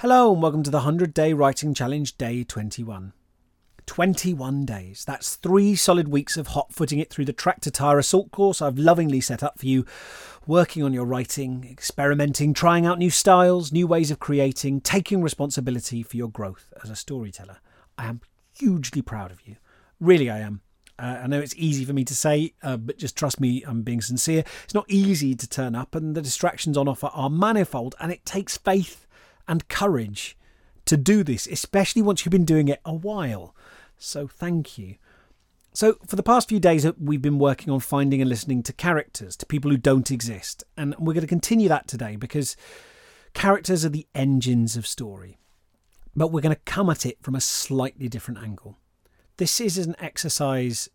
Hello, and welcome to the 100 Day Writing Challenge, day 21. 21 days. That's three solid weeks of hot footing it through the tractor tire assault course I've lovingly set up for you, working on your writing, experimenting, trying out new styles, new ways of creating, taking responsibility for your growth as a storyteller. I am hugely proud of you. Really, I am. Uh, I know it's easy for me to say, uh, but just trust me, I'm being sincere. It's not easy to turn up, and the distractions on offer are manifold, and it takes faith and courage to do this, especially once you've been doing it a while. So, thank you. So, for the past few days, uh, we've been working on finding and listening to characters, to people who don't exist. And we're going to continue that today because characters are the engines of story. But we're going to come at it from a slightly different angle. This is an exercise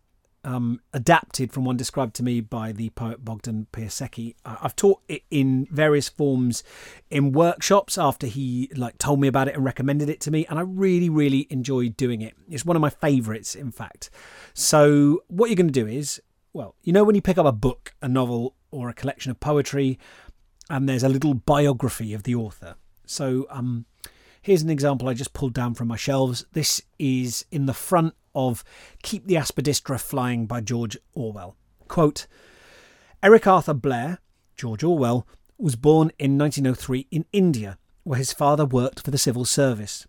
um, adapted from one described to me by the poet Bohdan Piasecki. I've taught it in various forms in workshops after he like told me about it and recommended it to me, and I really, really enjoyed doing it. It's one of my favourites, in fact. So what you're going to do is, well, you know when you pick up a book, a novel, or a collection of poetry, and there's a little biography of the author. So um, here's an example I just pulled down from my shelves. This is in the front of Keep the Aspidistra Flying by George Orwell. Quote Eric Arthur Blair, George Orwell, was born in 1903 in India, where his father worked for the civil service.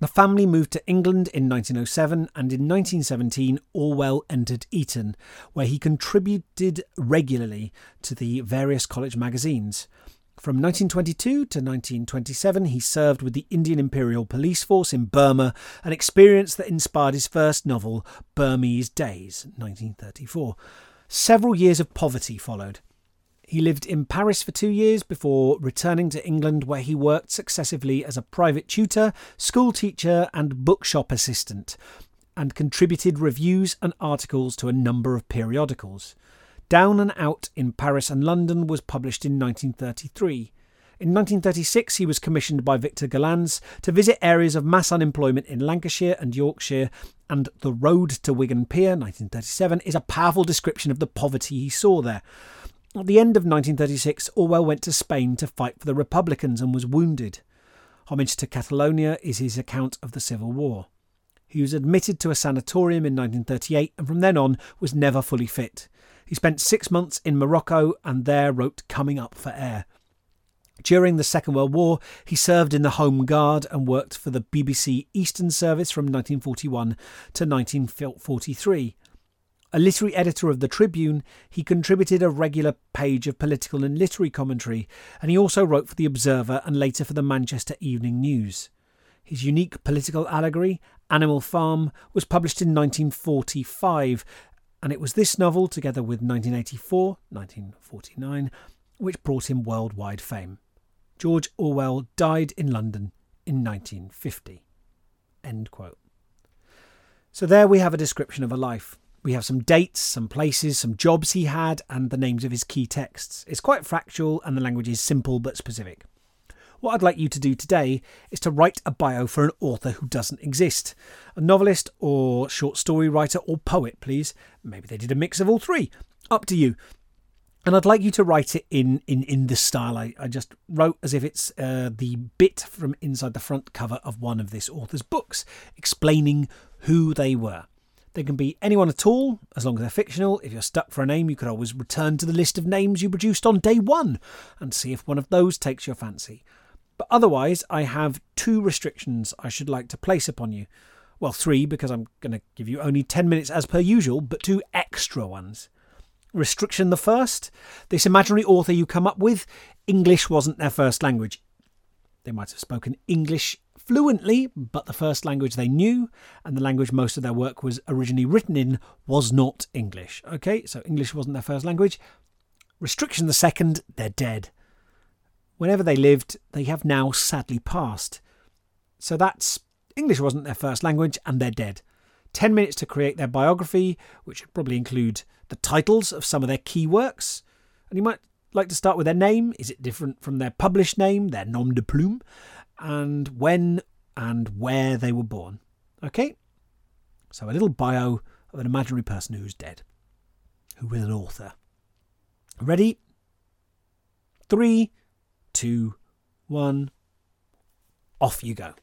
The family moved to England in 1907, and in 1917, Orwell entered Eton, where he contributed regularly to the various college magazines. From 1922 to 1927, he served with the Indian Imperial Police Force in Burma, an experience that inspired his first novel, Burmese Days, 1934. Several years of poverty followed. He lived in Paris for two years before returning to England, where he worked successively as a private tutor, school teacher, and bookshop assistant, and contributed reviews and articles to a number of periodicals. Down and Out in Paris and London was published in 1933. In 1936, he was commissioned by Victor Gollancz to visit areas of mass unemployment in Lancashire and Yorkshire, and The Road to Wigan Pier, 1937, is a powerful description of the poverty he saw there. At the end of 1936, Orwell went to Spain to fight for the Republicans and was wounded. Homage to Catalonia is his account of the Civil War. He was admitted to a sanatorium in 1938 and from then on was never fully fit. He spent six months in Morocco and there wrote Coming Up for Air. During the Second World War, he served in the Home Guard and worked for the BBC Eastern Service from 1941 to 1943. A literary editor of the Tribune, he contributed a regular page of political and literary commentary, and he also wrote for the Observer and later for the Manchester Evening News. His unique political allegory, Animal Farm, was published in 1945 and it was this novel, together with 1984, 1949, which brought him worldwide fame. George Orwell died in London in 1950. End quote. So there we have a description of a life. We have some dates, some places, some jobs he had, and the names of his key texts. It's quite factual, and the language is simple but specific. What I'd like you to do today is to write a bio for an author who doesn't exist. A novelist or short story writer or poet, please. Maybe they did a mix of all three. Up to you. And I'd like you to write it in in, in the style I, I just wrote as if it's uh, the bit from inside the front cover of one of this author's books, explaining who they were. They can be anyone at all, as long as they're fictional. If you're stuck for a name, you could always return to the list of names you produced on day one and see if one of those takes your fancy. But otherwise, I have two restrictions I should like to place upon you. Well, three, because I'm going to give you only 10 minutes as per usual, but two extra ones. Restriction the first this imaginary author you come up with, English wasn't their first language. They might have spoken English fluently, but the first language they knew and the language most of their work was originally written in was not English. Okay, so English wasn't their first language. Restriction the second, they're dead. Whenever they lived, they have now sadly passed. So that's English wasn't their first language and they're dead. 10 minutes to create their biography, which would probably include the titles of some of their key works. And you might like to start with their name. Is it different from their published name, their nom de plume? And when and where they were born. Okay? So a little bio of an imaginary person who's dead, who is an author. Ready? Three, two, one. off you go.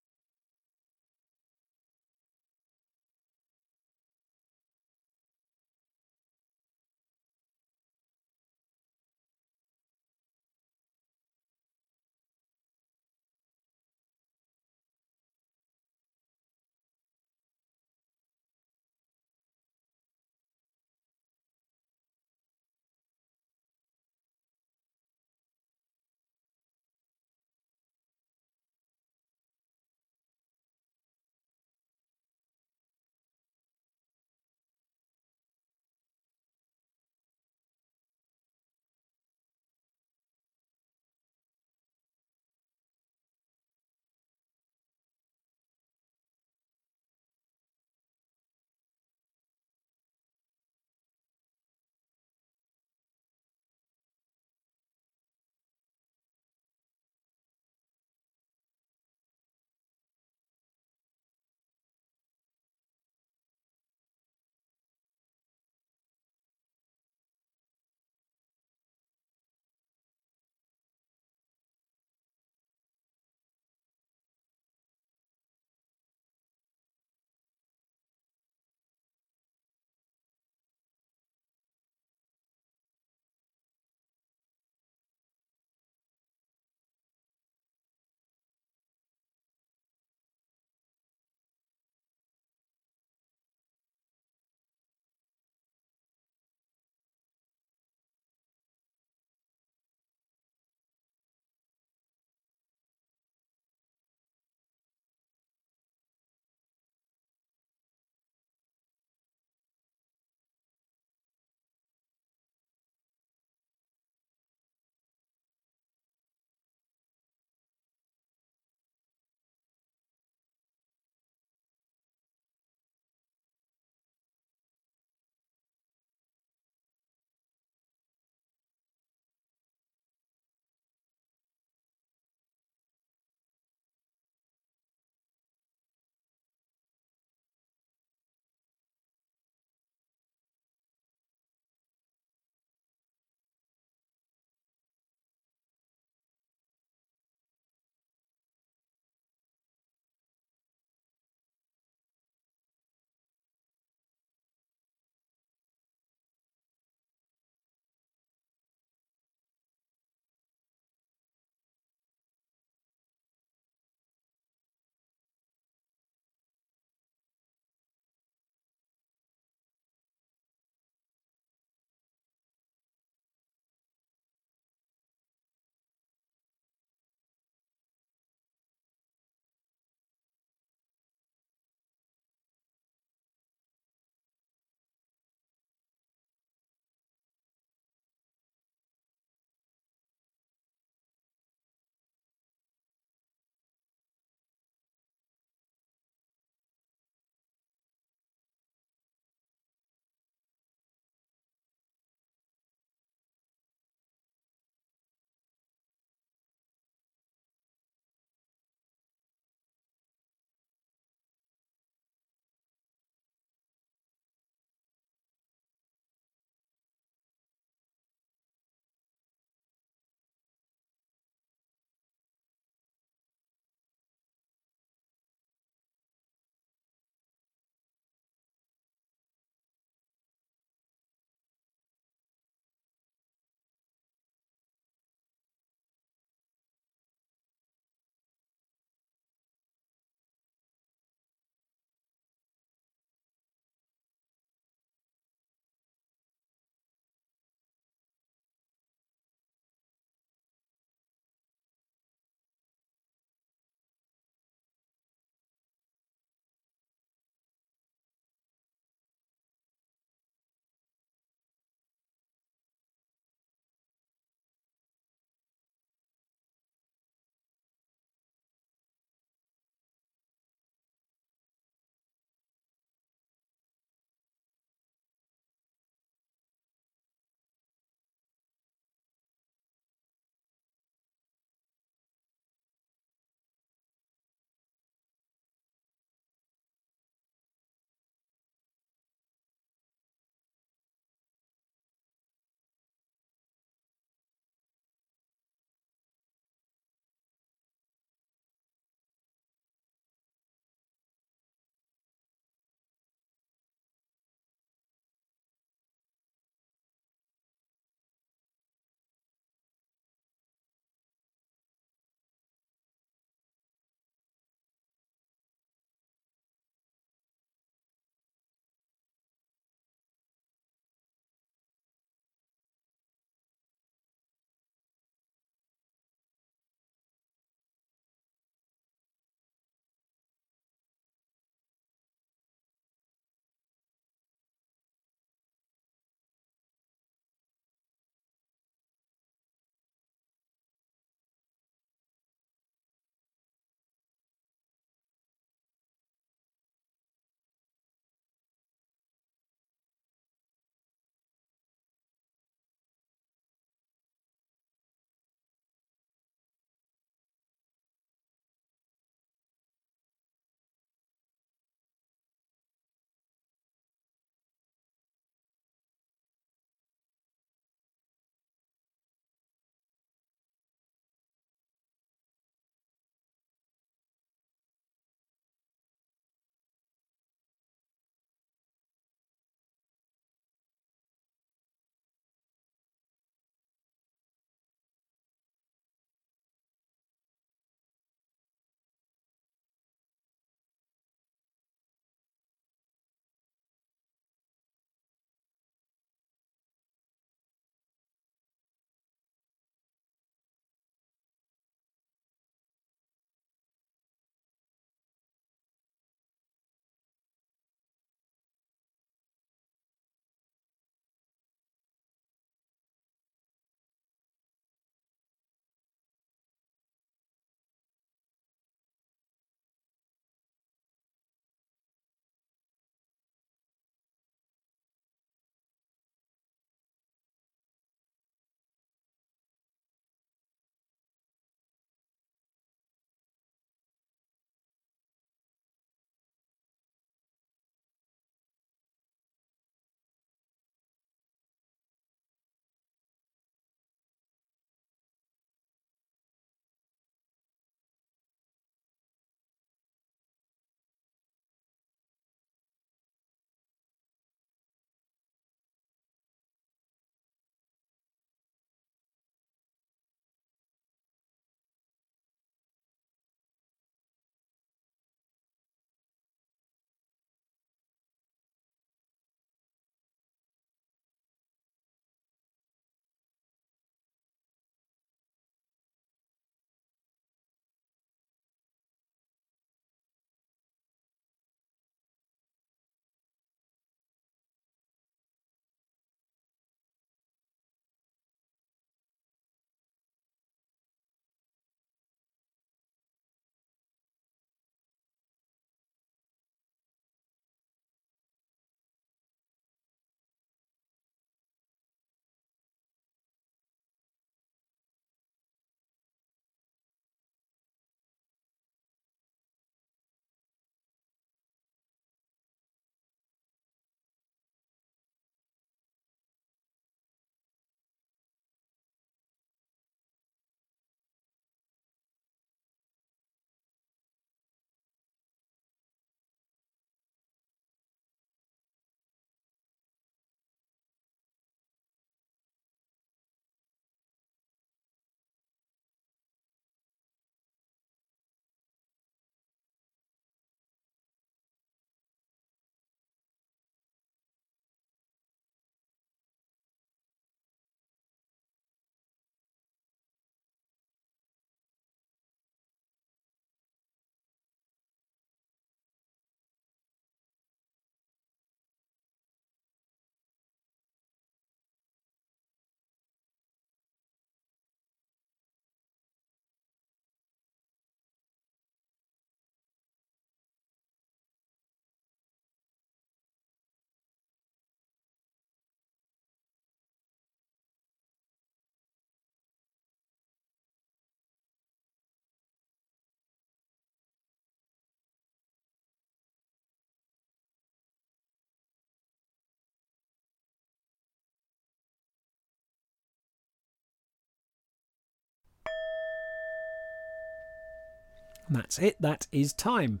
And that's it. That is time.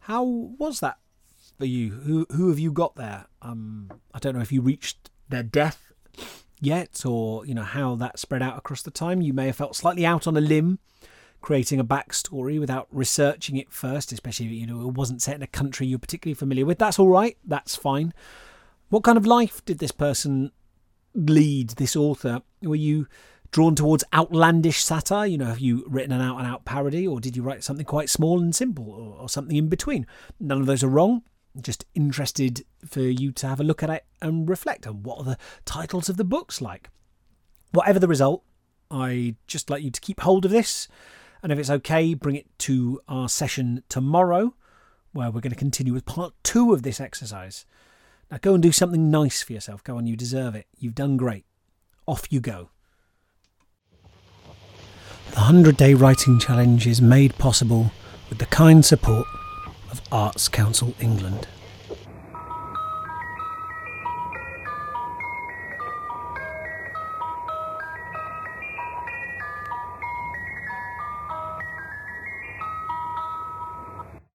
How was that for you? Who who have you got there? Um, I don't know if you reached their death yet, or you know how that spread out across the time. You may have felt slightly out on a limb, creating a backstory without researching it first, especially if you know it wasn't set in a country you're particularly familiar with. That's all right. That's fine. What kind of life did this person lead? This author? Were you drawn towards outlandish satire? You know, have you written an out and out parody, or did you write something quite small and simple, or, or something in between? None of those are wrong just interested for you to have a look at it and reflect on what are the titles of the books like. Whatever the result, I just like you to keep hold of this, and if it's okay, bring it to our session tomorrow, where we're going to continue with part two of this exercise. Now go and do something nice for yourself. Go on, you deserve it. You've done great. Off you go. The 100 Day Writing Challenge is made possible with the kind support of Arts Council England.